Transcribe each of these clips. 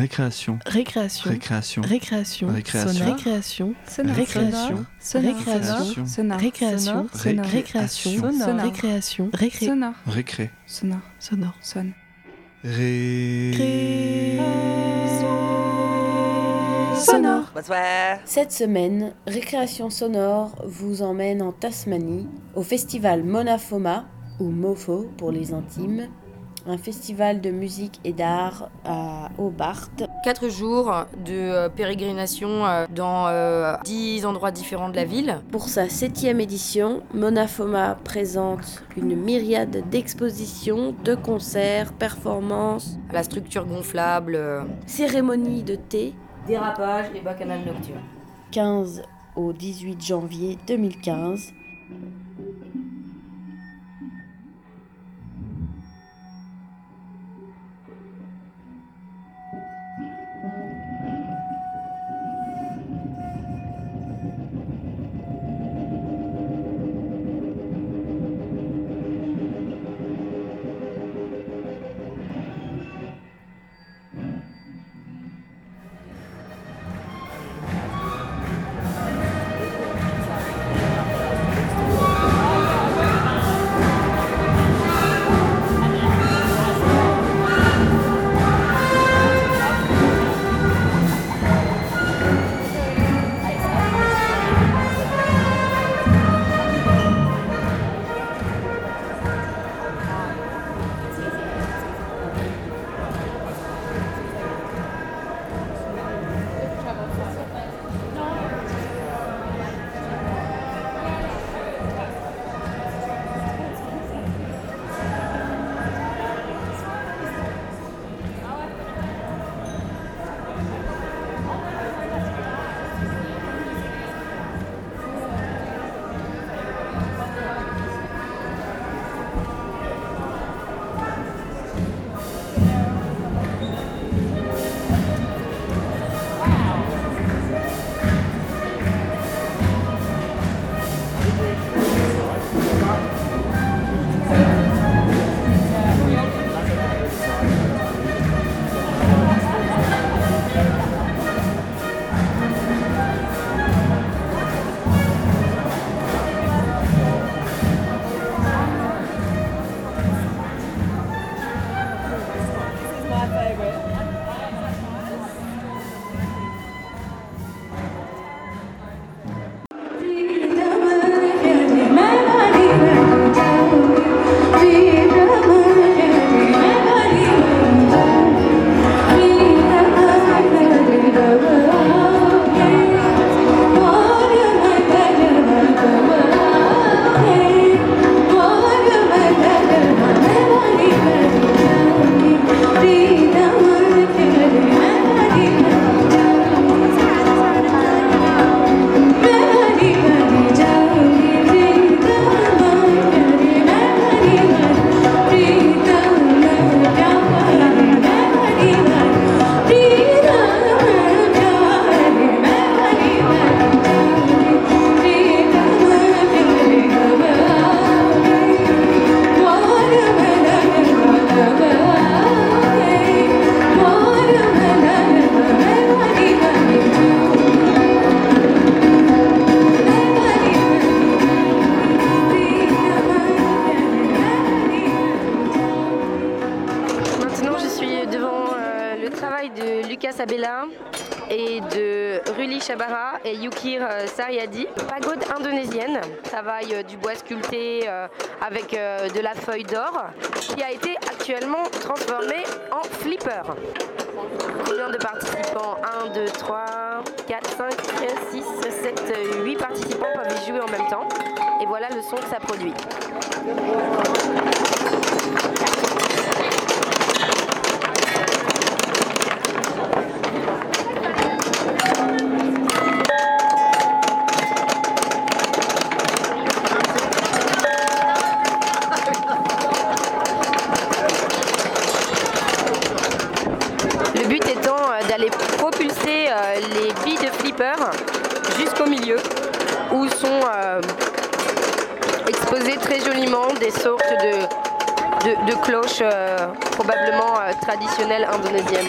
Récréation. Récréation. Récréation. Récréation. Récréation. Récréation. Sonore. Récréation. Sonore. Récréation. Sonore. Récréation. Sonore. Récréation. Sonore. Récréation. Récré. Sonore. Récré. Sonore. Sonore. Sonne. Ré. Sonore. Bonsoir. Cette semaine, Récréation Sonore vous emmène en Tasmanie au festival Monafoma, ou Mofo pour les intimes, un festival de musique et d'art à Hobart. Quatre jours de euh, pérégrination euh, dans euh, dix endroits différents de la ville. Pour sa septième édition, Monafoma présente une myriade d'expositions, de concerts, performances, La structure gonflable, euh, cérémonies de thé, dérapage et bacchanal nocturne. 15 au 18 janvier 2015. Du bois sculpté euh, avec euh, de la feuille d'or qui a été actuellement transformé en flipper. Combien de participants? 1, 2, 3, 4, 5, 6, 7, 8 participants peuvent y jouer en même temps. Et voilà le son que ça produit. D'aller propulser euh, les billes de flipper jusqu'au milieu où sont euh, exposées très joliment des sortes de, de, cloches euh, probablement traditionnelles indonésiennes.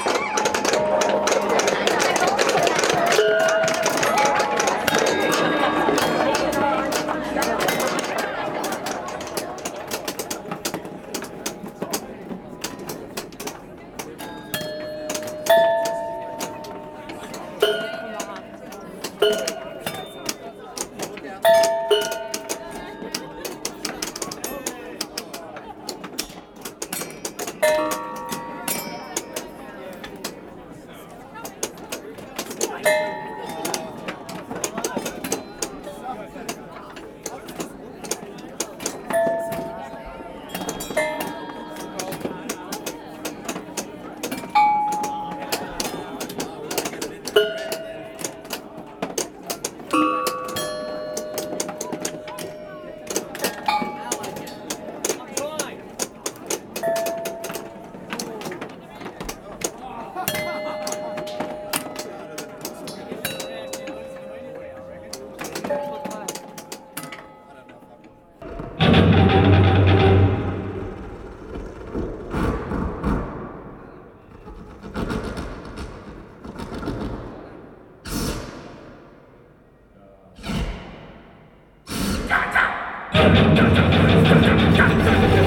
嗯，这样这样，这样，这，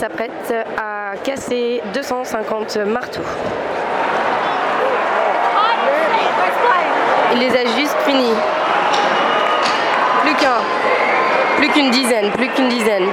s'apprête à casser 250 marteaux. Il les a juste finis. Plus qu'un. Plus qu'une dizaine, plus qu'une dizaine.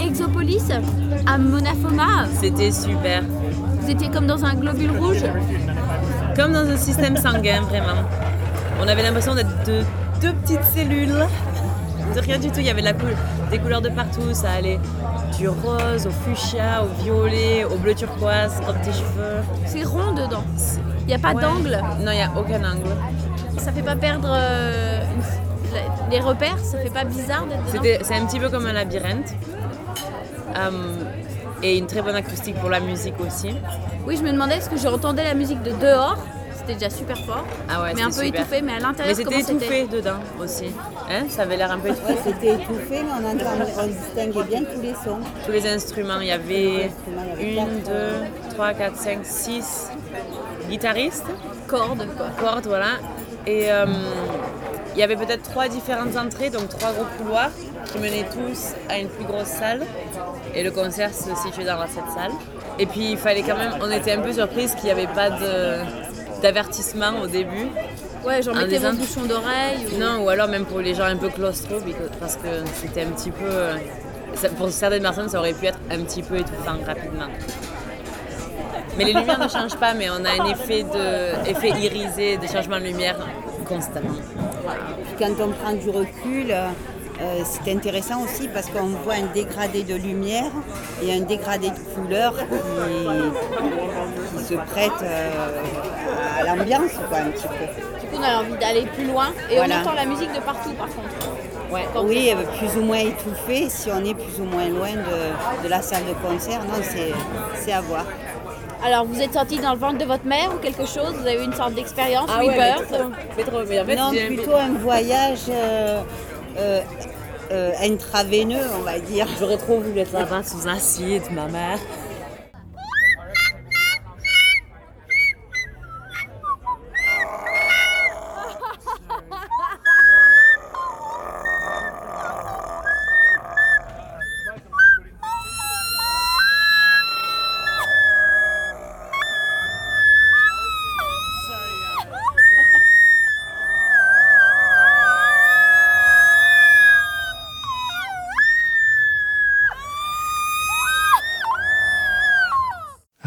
Exopolis à Monafoma. C'était super. Vous étiez comme dans un globule rouge. Comme dans un système sanguin, vraiment. On avait l'impression d'être de deux petites cellules. De rien du tout, il y avait de la coul- des couleurs de partout, ça allait du rose au fuchsia, au violet, au bleu turquoise, aux petits cheveux. C'est rond dedans. Il n'y a pas Ouais. d'angle. Non, il n'y a aucun angle. Ça fait pas perdre euh, les repères. Ça fait pas bizarre d'être dedans. C'est un petit peu comme un labyrinthe. Hum, et une très bonne acoustique pour la musique aussi. Oui, je me demandais parce que j'entendais la musique de dehors. C'était déjà super fort. Ah ouais, mais un peu super. étouffé. Mais à Mais l'intérieur, c'était comment c'était étouffé dedans aussi. Hein ça avait l'air un peu étouffé. Ouais, c'était étouffé, mais on entend, on distinguait bien tous les sons. Tous les instruments, il y avait instruments, il y avait une, quatre, deux, trois, quatre, cinq, six guitaristes, Corde, quoi. cordes, voilà. Et euh, il y avait peut-être trois différentes entrées, donc trois gros couloirs qui menaient tous à une plus grosse salle. Et le concert se situait dans cette salle. Et puis il fallait quand même, on était un peu surprise qu'il n'y avait pas d'avertissement au début. Ouais, genre Un mettez vos int- bouchons d'oreille. ou- Non, ou alors même pour les gens un peu claustro, parce que c'était un petit peu. euh, ça- Pour certaines personnes, ça aurait pu être un petit peu étouffant rapidement. Mais les lumières ne changent pas, mais on a un effet, de, effet irisé, de changement de lumière constamment. Puis quand on prend du recul, euh, c'est intéressant aussi parce qu'on voit un dégradé de lumière et un dégradé de couleur qui, qui se prête euh, à l'ambiance, quoi, un petit peu. Du coup, on a envie d'aller plus loin. Et Voilà. on entend la musique de partout, par contre. Ouais. Oui, euh, plus ou moins étouffé si on est plus ou moins loin de, de la salle de concert. Non, c'est- c'est à voir. Alors, vous êtes sorti dans le ventre de votre mère ou quelque chose? Vous avez eu une sorte d'expérience Ah ouais, mais rebirth? trop- mais trop- mais en fait, non, plutôt un voyage euh, euh, euh, intraveineux, on va dire. J'aurais trop voulu être là-bas sous un cire de ma mère.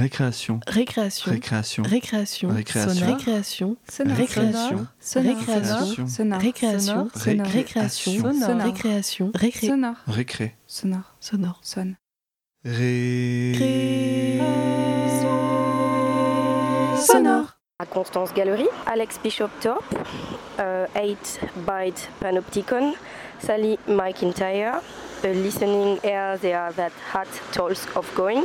Récréation. Récréation. Récréation. Récréation. Récréation. Récréation. Sonore. Récréation. Sonore. Récréation. Sonore. Récréation. Sonore. Récréation. Sonore. Récréation. Récré. Sonore. Récré. Sonore. Sonore. Sonne. Ré. Sonore. À Constance Gallery, Alex Bishop Top, 8 Byte Panopticon, Sally McIntyre, A Listening Air There That Hat Tolls of Going,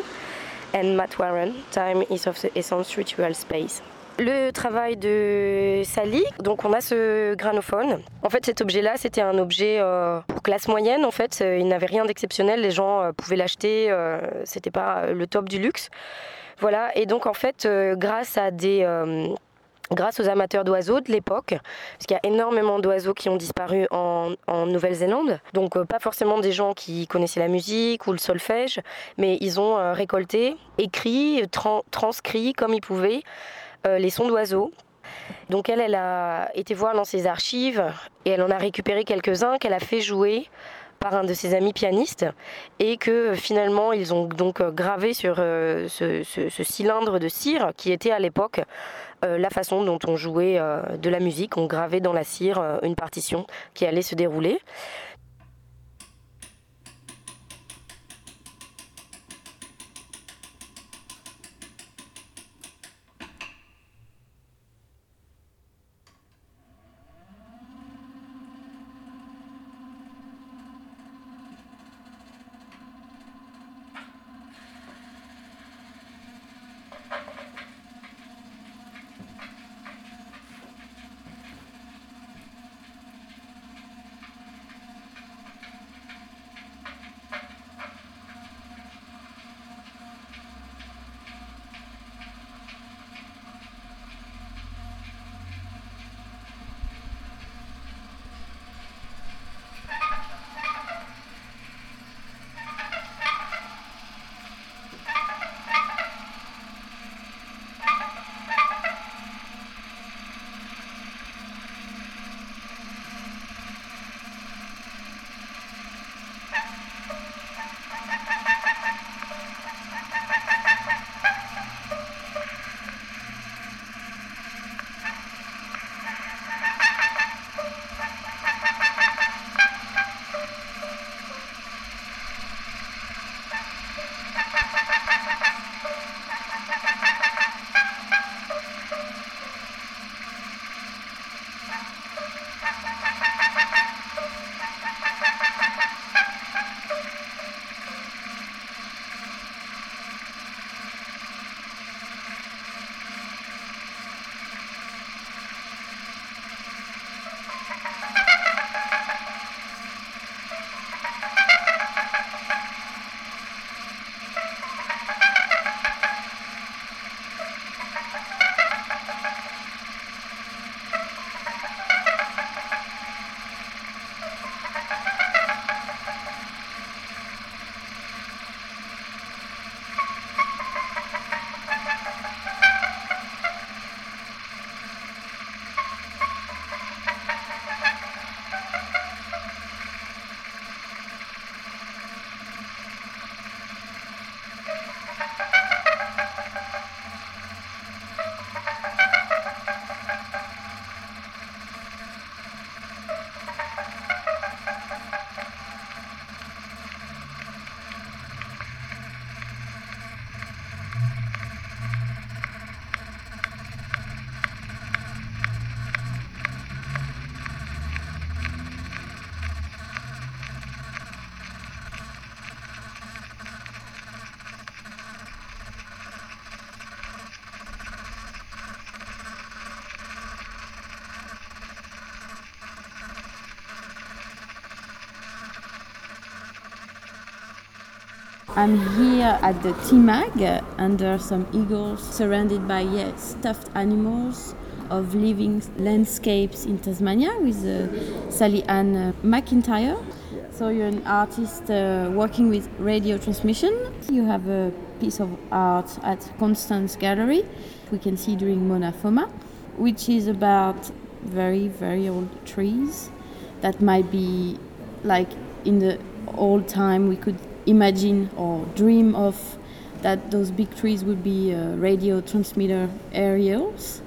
and Matt Warren, Time is of the Essence Ritual Space. Le travail de Sally, donc on a ce granophone. En fait, cet objet-là, c'était un objet euh, pour classe moyenne. En fait, Euh, il n'avait rien d'exceptionnel. Les gens euh, pouvaient l'acheter. c'était pas le top du luxe. Voilà. Et donc, en fait, grâce à des grâce aux amateurs d'oiseaux de l'époque, parce qu'il y a énormément d'oiseaux qui ont disparu en, Nouvelle-Zélande, donc euh, pas forcément des gens qui connaissaient la musique ou le solfège, mais ils ont euh, récolté, écrit, tran- transcrit comme ils pouvaient euh, les sons d'oiseaux. Donc elle, elle a été voir dans ses archives et elle en a récupéré quelques-uns qu'elle a fait jouer par un de ses amis pianistes et que euh, finalement ils ont donc euh, gravé sur euh, ce, cylindre de cire qui était à l'époque la façon dont on jouait de la musique. On gravait dans la cire une partition qui allait se dérouler. I'm here at the TMAG uh, under some eagles surrounded by yeah, stuffed animals of living landscapes in Tasmania with uh, Sally Ann uh, McIntyre. So you're an artist uh, working with radio transmission. You have a piece of art at Constance Gallery, we can see during Mona Foma, which is about very, very old trees that might be like in the old time we could imagine or dream of that those big trees would be uh, radio transmitter aerials.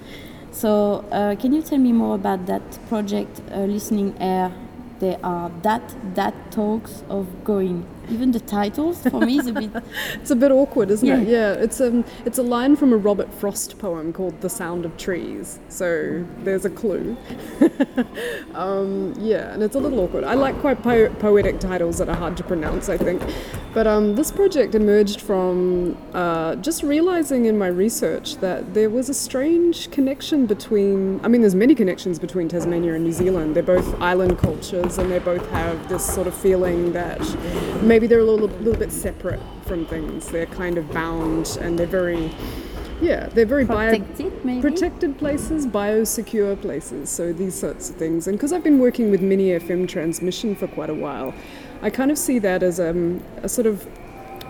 So, uh, can you tell me more about that project, uh, Listening Air? They are that that talks of going even the titles for me is a bit. it's a bit awkward, isn't Yeah. it? Yeah. It's um, it's a line from a Robert Frost poem called "The Sound of Trees." So there's a clue. um, yeah, and it's a little awkward. I like quite po- poetic titles that are hard to pronounce. I think, but um, this project emerged from uh, just realizing in my research that there was a strange connection between. I mean, there's many connections between Tasmania and New Zealand. They're both island cultures, and they both have this sort of feeling that maybe they're a little, little bit separate from things. They're kind of bound, and they're very, yeah, they're very bio- Protected, maybe? protected places, biosecure places. So these sorts of things. And because I've been working with mini FM transmission for quite a while, I kind of see that as um, a sort of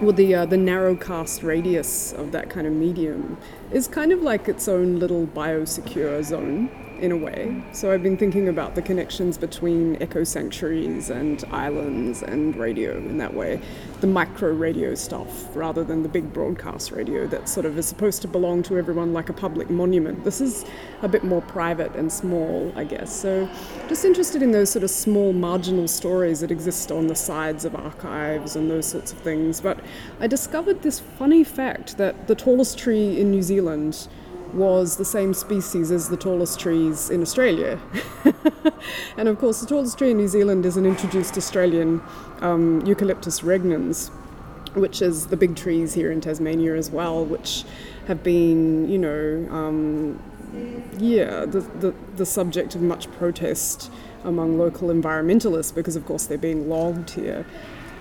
well, the uh, the narrowcast radius of that kind of medium is kind of like its own little biosecure zone in a way. So I've been thinking about the connections between eco sanctuaries and islands and radio in that way, the micro radio stuff rather than the big broadcast radio that sort of is supposed to belong to everyone like a public monument. This is a bit more private and small, I guess. So just interested in those sort of small marginal stories that exist on the sides of archives and those sorts of things. But I discovered this funny fact that the tallest tree in New Zealand was the same species as the tallest trees in Australia. and of course, the tallest tree in New Zealand is an introduced Australian um, Eucalyptus regnans, which is the big trees here in Tasmania as well, which have been, you know, um, yeah, the, the, the subject of much protest among local environmentalists because, of course, they're being logged here.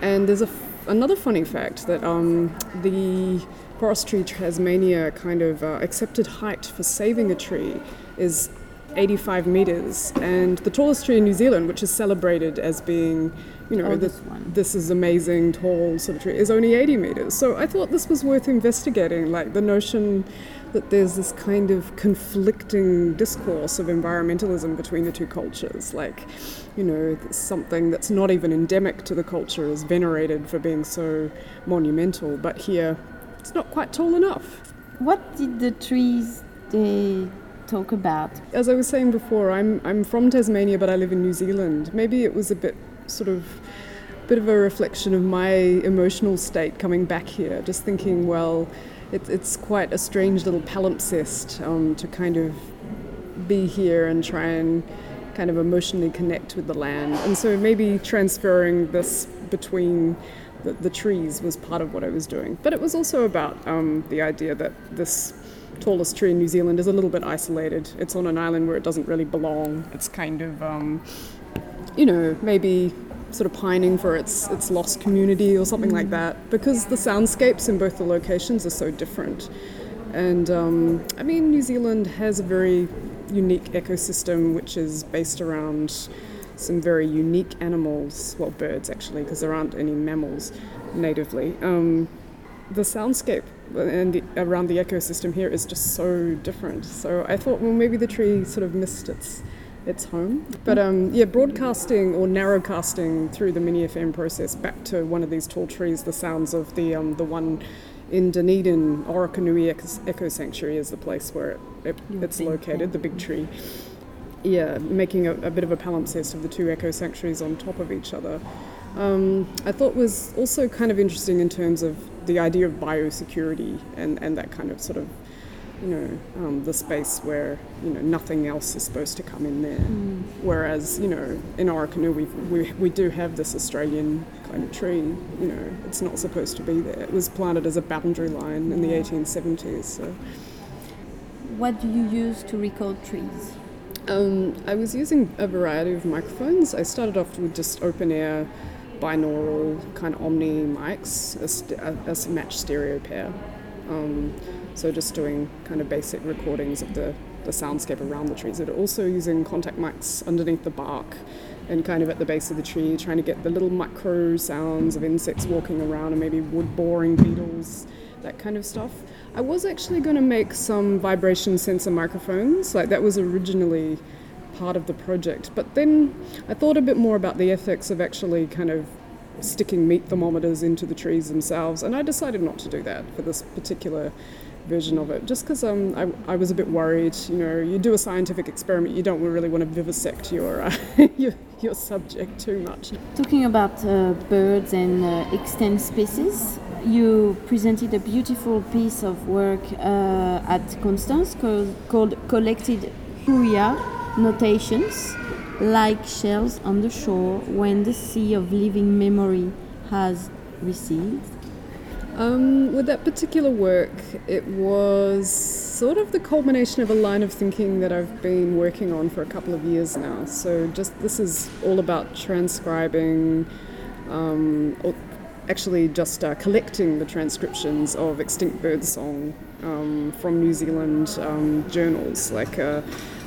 And there's another funny fact that um, the Forestry Tasmania kind of uh, accepted height for saving a tree is 85 meters, and the tallest tree in New Zealand, which is celebrated as being, you know, Oh, this this is amazing tall sort of tree, is only 80 meters. So I thought this was worth investigating, like the notion that there's this kind of conflicting discourse of environmentalism between the two cultures. Like, you know, something that's not even endemic to the culture is venerated for being so monumental, but here it's not quite tall enough. What did the trees they talk about? As I was saying before, I'm I'm from Tasmania, but I live in New Zealand. Maybe it was a bit sort of bit of a reflection of my emotional state coming back here. Just thinking, well, it, it's quite a strange little palimpsest um, to kind of be here and try and kind of emotionally connect with the land. And so maybe transferring this between the, the trees was part of what I was doing. But it was also about um, the idea that this tallest tree in New Zealand is a little bit isolated. It's on an island where it doesn't really belong. It's kind of, um, you know, maybe sort of pining for its its lost community or something like that. Because the soundscapes in both the locations are so different. And um, I mean, New Zealand has a very unique ecosystem which is based around some very unique animals, well, birds actually, because there aren't any mammals natively. Um, the soundscape and the, around the ecosystem here is just so different. So I thought, well, maybe the tree sort of missed its its home. But um, yeah, broadcasting or narrowcasting through the mini FM process back to one of these tall trees, the sounds of the um, the one in Dunedin, Orokonui Eco, Eco Sanctuary is the place where it, it, it's located, the big tree. Yeah, making a, a bit of a palimpsest of the two eco sanctuaries on top of each other. Um, I thought was also kind of interesting in terms of the idea of biosecurity and, and that kind of sort of, you know, um, the space where, you know, nothing else is supposed to come in there. Whereas, you know, in Orokonui we, we, we do have this Australian kind of tree, you know, it's not supposed to be there. It was planted as a boundary line in the 1870s. So. What do you use to record trees? Um, I was using a variety of microphones. I started off with just open air binaural kind of omni mics, a, st- a, a matched stereo pair. Um, so just doing kind of basic recordings of the, the soundscape around the trees. But also using contact mics underneath the bark and kind of at the base of the tree, trying to get the little micro sounds of insects walking around and maybe wood boring beetles, that kind of stuff. I was actually going to make some vibration sensor microphones, like that was originally part of the project. But then I thought a bit more about the ethics of actually kind of sticking meat thermometers into the trees themselves, and I decided not to do that for this particular version of it, just because um, I, I was a bit worried. You know, you do a scientific experiment, you don't really want to vivisect your uh, your, your subject too much. Talking about uh, birds and uh, extant species, you presented a beautiful piece of work uh, at Constance called, called Collected Huia Notations, like shells on the shore when the sea of living memory has received. Um, with that particular work, it was sort of the culmination of a line of thinking that I've been working on for a couple of years now. So, just this is all about transcribing, um, actually just uh, collecting the transcriptions of extinct birdsong um, from New Zealand um, journals. Like, uh,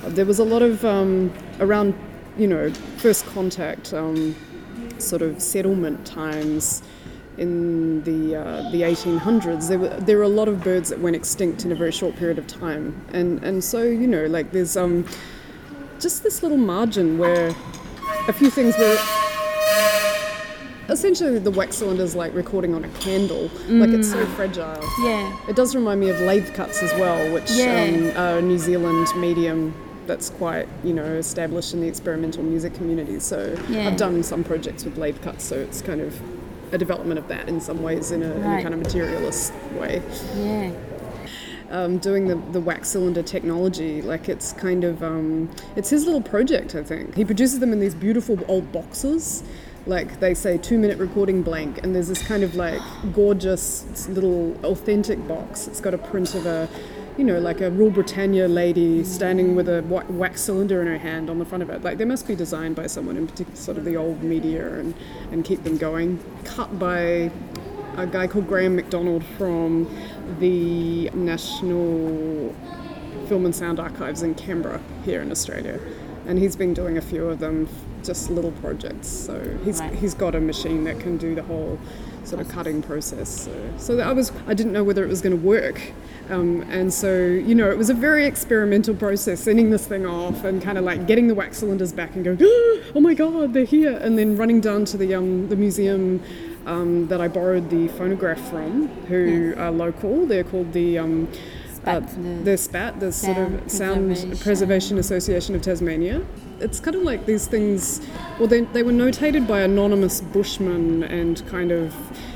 there was a lot of um, around, you know, first contact, um, sort of settlement times in the uh, the 1800s, there were there were a lot of birds that went extinct in a very short period of time, and and so you know like there's um just this little margin where a few things were. Essentially, the wax cylinder is like recording on a candle. Like it's so fragile. Yeah. It does remind me of lathe cuts as well, which Yeah. um, are a New Zealand medium that's quite you know established in the experimental music community. So Yeah. I've done some projects with lathe cuts, so it's kind of a development of that in some ways in a, in a kind of materialist way. Yeah. Um, doing the, the wax cylinder technology, like it's kind of um, it's his little project. I think he produces them in these beautiful old boxes. Like they say, two minute recording blank, and there's this kind of like gorgeous little authentic box. It's got a print of a, you know, like a Rule Britannia lady standing with a wax cylinder in her hand on the front of it. Like they must be designed by someone in particular, sort of the old media, and, and keep them going. Cut by a guy called Graham McDonald from the National Film and Sound Archives in Canberra here in Australia, and he's been doing a few of them, just little projects. So he's Right. he's got a machine that can do the whole sort of cutting process. So, so I was I didn't know whether it was going to work. Um, and so, you know, it was a very experimental process, sending this thing off and kind of like getting the wax cylinders back and going, oh my God, they're here. And then running down to the, um, the museum um, that I borrowed the phonograph from, who are local. They're called the um, Spat, uh, the SPAT, the sort of Sound. Preservation Association of Tasmania. It's kind of like these things. Well, they, they were notated by anonymous bushmen and kind of,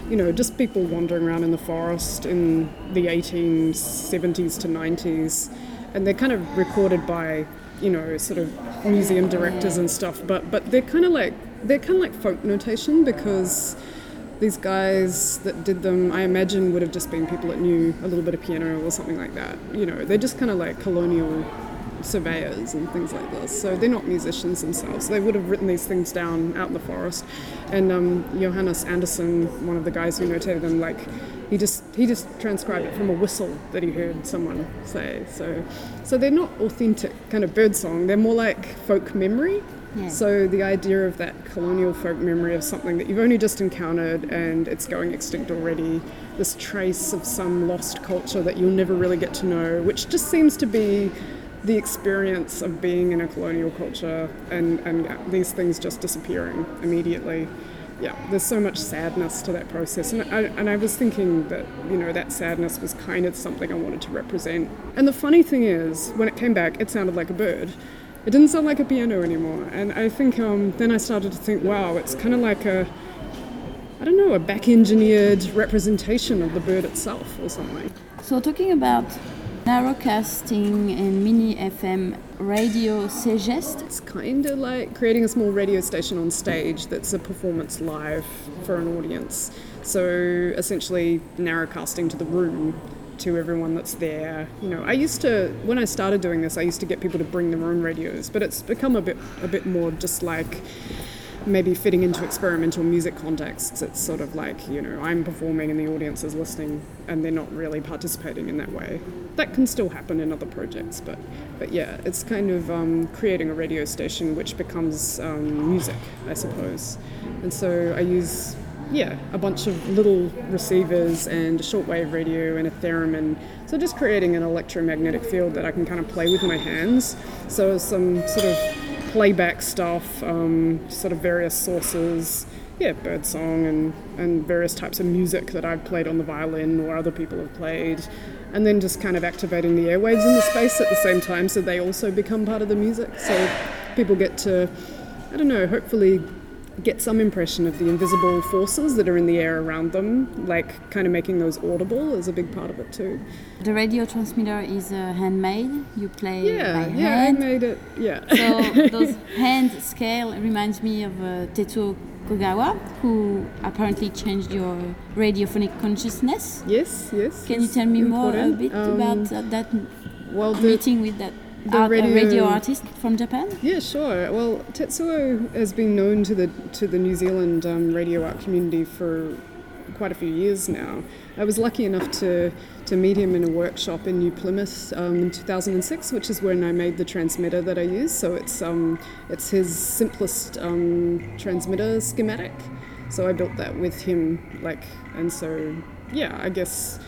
you know, just people wandering around in the forest in the 1870s to 90s, and they're kind of recorded by, you know, sort of museum directors and stuff. But but they're kind of like they're kind of like folk notation because these guys that did them, I imagine, would have just been people that knew a little bit of piano or something like that. You know, they're just kind of like colonial surveyors and things like this. So they're not musicians themselves. They would have written these things down out in the forest. And um, Johannes Andersen, one of the guys who notated them, like he just he just transcribed it from a whistle that he heard someone say. So so they're not authentic kind of bird song. They're more like folk memory. So the idea of that colonial folk memory of something that you've only just encountered and it's going extinct already, this trace of some lost culture that you'll never really get to know, which just seems to be the experience of being in a colonial culture and, and these things just disappearing immediately. Yeah, there's so much sadness to that process, and I, and I was thinking that you know that sadness was kind of something I wanted to represent. And the funny thing is, when it came back, it sounded like a bird. It didn't sound like a piano anymore, and I think um, then I started to think, wow, it's kind of like a I don't know, a back engineered representation of the bird itself or something. So talking about narrowcasting and mini FM radio Cegeste, It's kind of like creating a small radio station on stage that's a performance live for an audience. So essentially, narrowcasting to the room to everyone that's there. You know, I used to when I started doing this, I used to get people to bring their own radios, but it's become a bit a bit more just like maybe fitting into experimental music contexts, it's sort of like, you know, I'm performing and the audience is listening and they're not really participating in that way. That can still happen in other projects, but, but yeah, it's kind of um, creating a radio station which becomes um, music, I suppose. And so I use yeah, a bunch of little receivers and a shortwave radio and a theremin. So just creating an electromagnetic field that I can kind of play with my hands. So some sort of playback stuff, um, sort of various sources, yeah, birdsong and, and various types of music that I've played on the violin or other people have played. And then just kind of activating the airwaves in the space at the same time so they also become part of the music. So people get to, I don't know, hopefully get some impression of the invisible forces that are in the air around them, like kind of making those audible is a big part of it too. The radio transmitter is uh, handmade. You play yeah, by yeah, hand. I made it. Yeah. So those hand scale reminds me of uh, Tetsuo Kogawa, who apparently changed your radiophonic consciousness. Yes, yes. Can you tell me more a bit um, about uh, that well, the, meeting with that the radio, radio, artist from Japan? Yeah, sure. Well, Tetsuo has been known to the to the New Zealand um, radio art community for quite a few years now. I was lucky enough to to meet him in a workshop in New Plymouth um, in 2006, which is when I made the transmitter that I use. So it's um, it's his simplest um, transmitter schematic. So I built that with him, like, and so yeah, I guess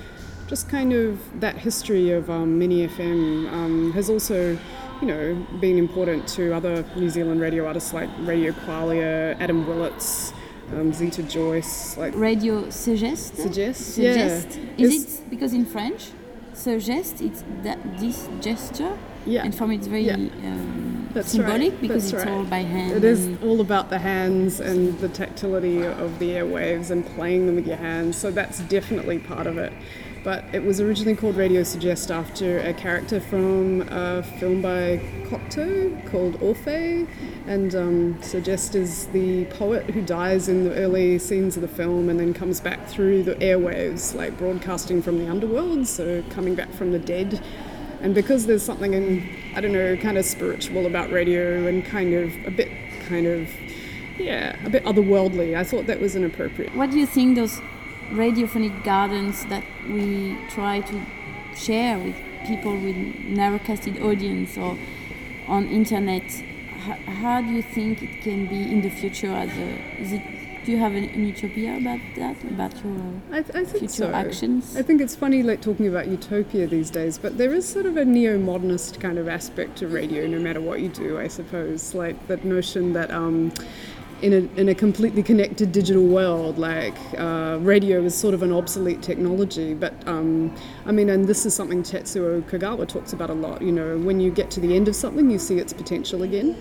just kind of that history of um, Mini FM um, has also, you know, been important to other New Zealand radio artists like Radio Qualia, Adam Willetts, um, Zita Joyce, like Radio Cegeste. Cegeste, Cegeste. yeah. Is it because in French, Cegeste it's that this gesture, yeah, and for me it's very yeah. um, That's symbolic right. because That's it's right. all by hand. It is all about the hands and the tactility of the airwaves and playing them with your hands. So that's definitely part of it. But it was originally called Radio Cegeste after a character from a film by Cocteau called Orphée. And um, Cegeste is the poet who dies in the early scenes of the film and then comes back through the airwaves, like broadcasting from the underworld, so coming back from the dead. And because there's something in, I don't know, kind of spiritual about radio and kind of a bit kind of, yeah, a bit otherworldly, I thought that was inappropriate. What do you think those radiophonic gardens that we try to share with people with narrowcasted audience or on internet how, how do you think it can be in the future as a is it do you have an, an utopia about that about your I, I think future so. actions I think it's funny like talking about utopia these days, but there is sort of a neo-modernist kind of aspect to radio, no matter what you do. I suppose, like that notion that um, in a in a completely connected digital world, like uh, radio is sort of an obsolete technology. But um, I mean, and this is something Tetsuo Kogawa talks about a lot. You know, when you get to the end of something, you see its potential again.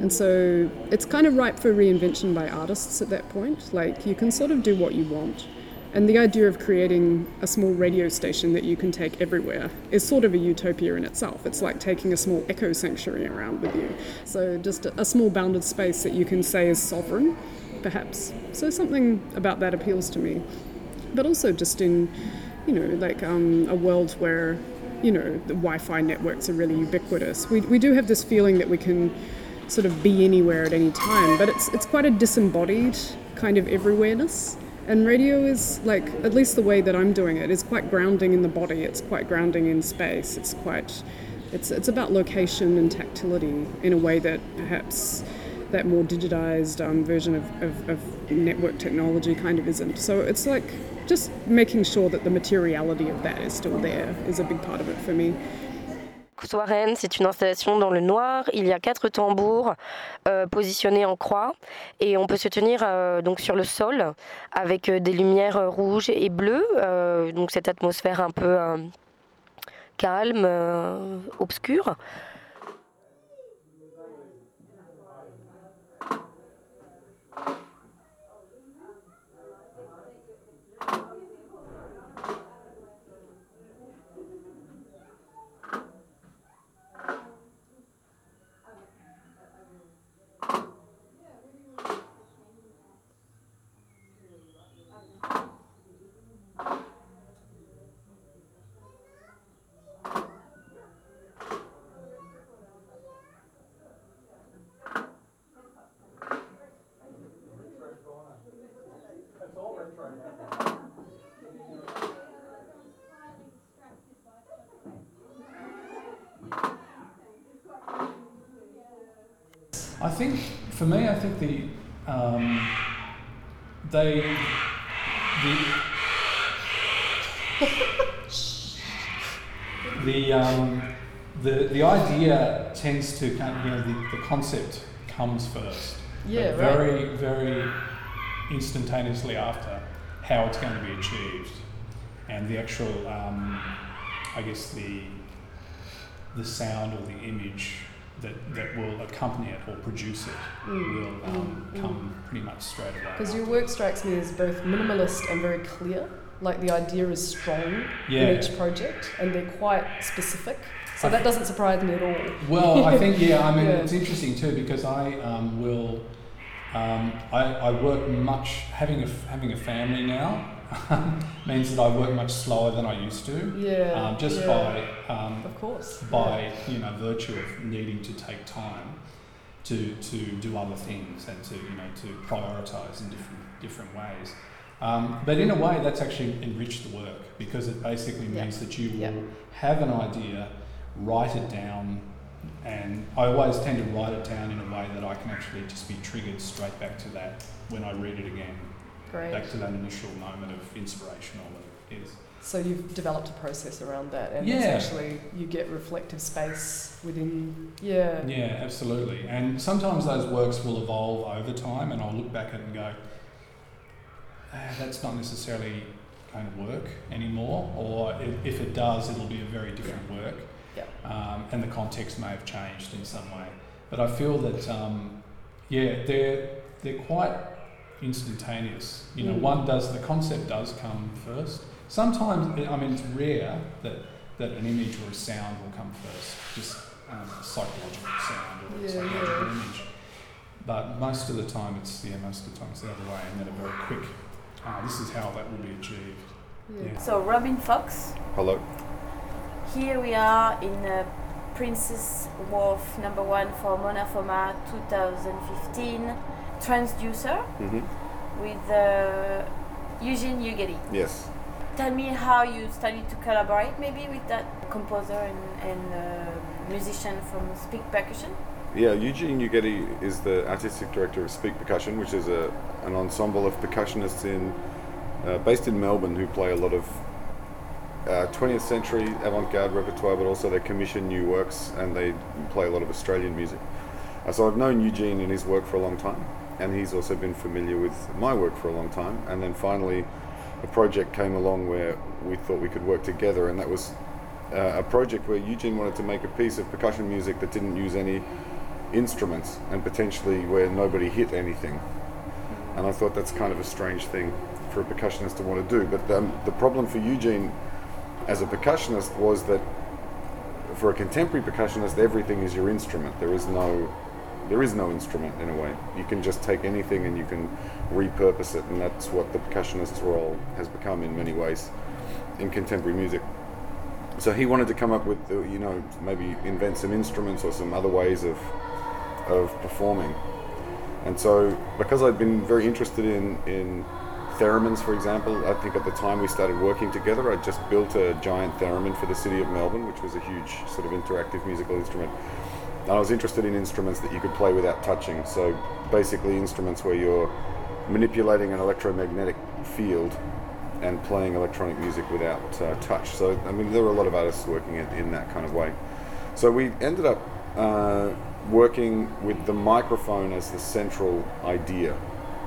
And so it's kind of ripe for reinvention by artists at that point. Like you can sort of do what you want. And the idea of creating a small radio station that you can take everywhere is sort of a utopia in itself. It's like taking a small echo sanctuary around with you. So just a, small bounded space that you can say is sovereign, perhaps. So something about that appeals to me. But also just in, you know, like um, a world where, you know, the Wi-Fi networks are really ubiquitous. We, we do have this feeling that we can sort of be anywhere at any time, but it's it's quite a disembodied kind of everywhereness. And radio is like, at least the way that I'm doing it, is quite grounding in the body. It's quite grounding in space. It's quite, it's it's about location and tactility in a way that perhaps that more digitized um, version of, of, of network technology kind of isn't. So it's like just making sure that the materiality of that is still there is a big part of it for me. C'est une installation dans le noir. Il y a quatre tambours euh, positionnés en croix et on peut se tenir euh, donc sur le sol avec euh, des lumières rouges et bleues. donc cette atmosphère un peu calme, obscure. Think for me, I think the um, they the the um, the the idea tends to kind of, you know the, the concept comes first. Yeah, right. very very instantaneously after how it's going to be achieved and the actual um, I guess the the sound or the image that, that will accompany it or produce it Mm, will um, mm, come pretty much straight away. Because your work strikes me as both minimalist and very clear. Like the idea is strong Yeah. in each project, and they're quite specific. So I that doesn't surprise me at all. Well, I think yeah. I mean, Yeah. it's interesting too because I um, will. Um, I, I work much having a having a family now means that I work much slower than I used to. Yeah, Um, just yeah. by um, Of course. by you know virtue of needing to take time to to do other things and to you know to prioritize in different different ways. Um, but in a way, that's actually enriched the work because it basically Yeah. means that you Yeah. will have an idea, write it down, and I always tend to write it down in a way that I can actually just be triggered straight back to that when I read it again, Great. back to that initial moment of inspiration or whatever it is. So you've developed a process around that, and Yeah. essentially you get reflective space within. Yeah. Yeah, absolutely. And sometimes those works will evolve over time, and I'll look back at it and go, ah, that's not necessarily going to work anymore, or if, if it does, it'll be a very different work. Yeah. Um, and the context may have changed in some way. But I feel that, um, yeah, they're, they're quite instantaneous. You know, Mm. one does, the concept does come first. Sometimes, I mean, it's rare that, that an image or a sound will come first, just um, a psychological sound or Yeah, a psychological yeah. image. But most of the time, it's yeah, most of the time it's the other way, and then a very quick. Ah, this is how that will be achieved. Yeah. So Robin Fox, Hello. here we are in uh, Princes Wharf number one for Mona Foma 2015 transducer hmm with uh, Eugene Ughetti. Yes. Tell me how you started to collaborate maybe with that composer and, and uh, musician from Speak Percussion. Yeah, Eugene Ughetti is the artistic director of Speak Percussion, which is a, an ensemble of percussionists in uh, based in Melbourne who play a lot of uh, 20th century avant-garde repertoire, but also they commission new works and they play a lot of Australian music. Uh, so I've known Eugene and his work for a long time, and he's also been familiar with my work for a long time. And then finally, a project came along where we thought we could work together, and that was uh, a project where Eugene wanted to make a piece of percussion music that didn't use any instruments and potentially where nobody hit anything. And I thought that's kind of a strange thing for a percussionist to want to do. But um, the problem for Eugene as a percussionist was that for a contemporary percussionist, everything is your instrument. There is no there is no instrument in a way. You can just take anything and you can repurpose it, and that's what the percussionist's role has become in many ways in contemporary music. So he wanted to come up with, uh, you know, maybe invent some instruments or some other ways of of performing. And so, because I'd been very interested in in theremins, for example, I think at the time we started working together, I just built a giant theremin for the city of Melbourne, which was a huge sort of interactive musical instrument. I was interested in instruments that you could play without touching. So basically, instruments where you're manipulating an electromagnetic field and playing electronic music without uh, touch. So I mean, there were a lot of artists working in, in that kind of way. So we ended up uh, working with the microphone as the central idea.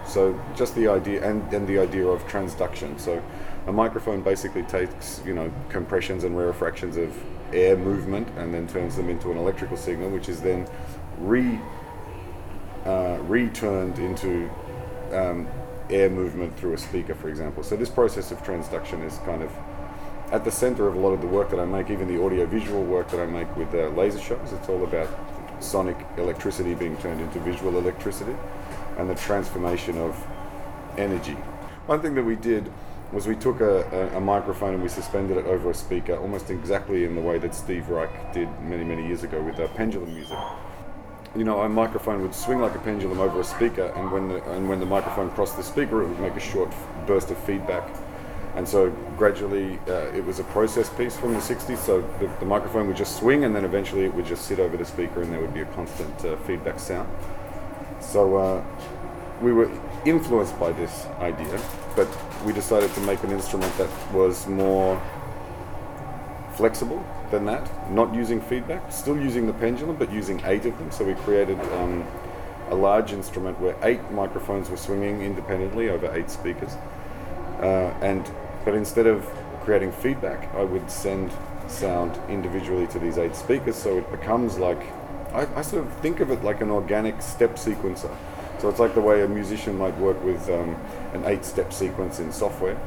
So just the idea and, and the idea of transduction. So a microphone basically takes you know compressions and rarefactions of air movement and then turns them into an electrical signal, which is then re uh, returned into um, air movement through a speaker, for example. So this process of transduction is kind of at the center of a lot of the work that I make, even the audio-visual work that I make with uh, laser shows. It's all about sonic electricity being turned into visual electricity and the transformation of energy. One thing that we did was we took a, a, a microphone and we suspended it over a speaker, almost exactly in the way that Steve Reich did many, many years ago with uh, pendulum music. You know, a microphone would swing like a pendulum over a speaker, and when the, and when the microphone crossed the speaker, it would make a short burst of feedback. And so gradually, uh, it was a process piece from the 60s. So the, the microphone would just swing, and then eventually it would just sit over the speaker, and there would be a constant uh, feedback sound. So uh, we were influenced by this idea, but we decided to make an instrument that was more flexible than that, not using feedback, still using the pendulum, but using eight of them. So we created um, a large instrument where eight microphones were swinging independently over eight speakers. Uh, and but instead of creating feedback, I would send sound individually to these eight speakers, so it becomes like I, I sort of think of it like an organic step sequencer. So it's like the way a musician might work with um, an eight-step sequence in software.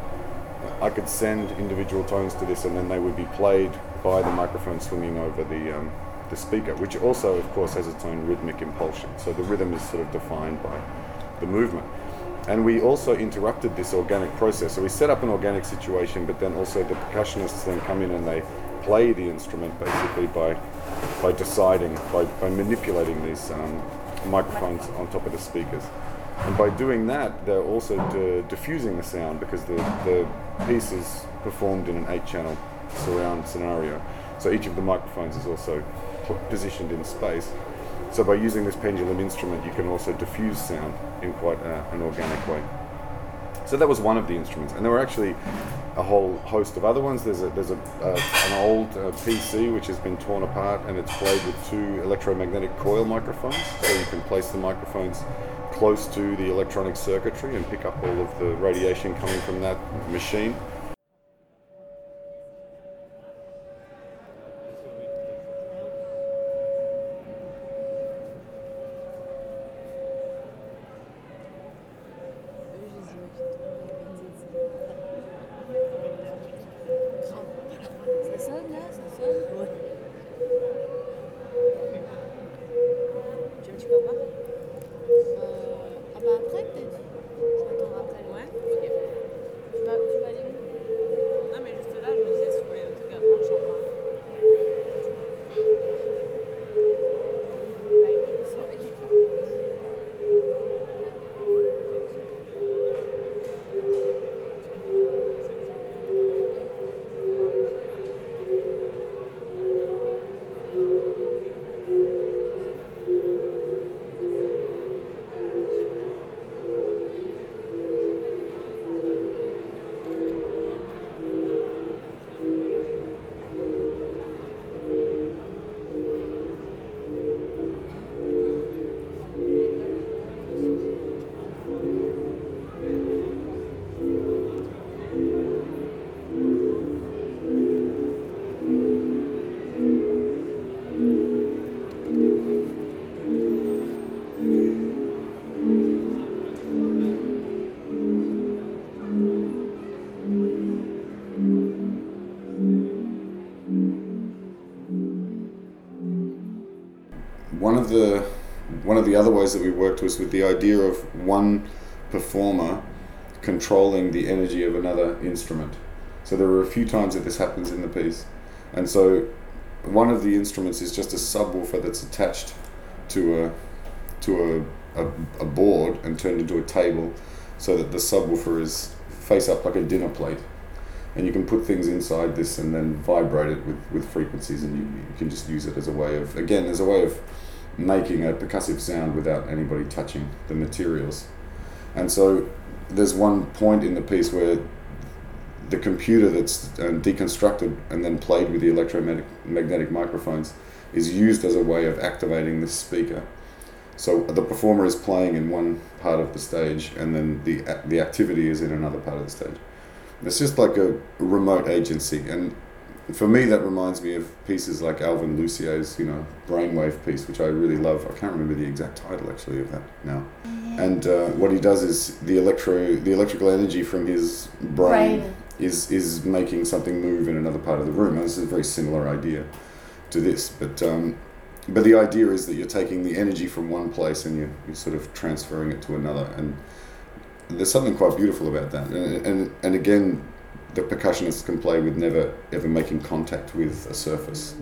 I could send individual tones to this, and then they would be played by the microphone swinging over the um, the speaker, which also, of course, has its own rhythmic impulsion. So the rhythm is sort of defined by the movement. And we also interrupted this organic process. So we set up an organic situation, but then also the percussionists then come in and they play the instrument basically by by deciding, by, by manipulating these um, microphones on top of the speakers. And by doing that, they're also de- diffusing the sound because the, the piece is performed in an eight channel surround scenario. So each of the microphones is also positioned in space. So by using this pendulum instrument, you can also diffuse sound in quite a, an organic way. So that was one of the instruments, and there were actually a whole host of other ones. There's a there's a, uh, an old uh, PC which has been torn apart, and it's played with two electromagnetic coil microphones. So you can place the microphones close to the electronic circuitry and pick up all of the radiation coming from that machine. Of the one of the other ways that we worked was with the idea of one performer controlling the energy of another instrument. So there were a few times that this happens in the piece, and so one of the instruments is just a subwoofer that's attached to a to a, a, a board and turned into a table, so that the subwoofer is face up like a dinner plate, and you can put things inside this and then vibrate it with, with frequencies, and you, you can just use it as a way of again as a way of making a percussive sound without anybody touching the materials. And so there's one point in the piece where the computer that's uh, deconstructed and then played with the electromagnetic microphones is used as a way of activating this speaker. So the performer is playing in one part of the stage and then the, the activity is in another part of the stage. It's just like a remote agency and for me, that reminds me of pieces like Alvin Lucier's, you know, Brainwave piece, which I really love. I can't remember the exact title actually of that now. And uh, what he does is the electro, the electrical energy from his brain, brain, is is making something move in another part of the room. And this is a very similar idea to this, but. Um, but the idea is that you're taking the energy from one place and you're, you're sort of transferring it to another, and there's something quite beautiful about that. And, and, and again, the percussionists can play with never ever making contact with a surface.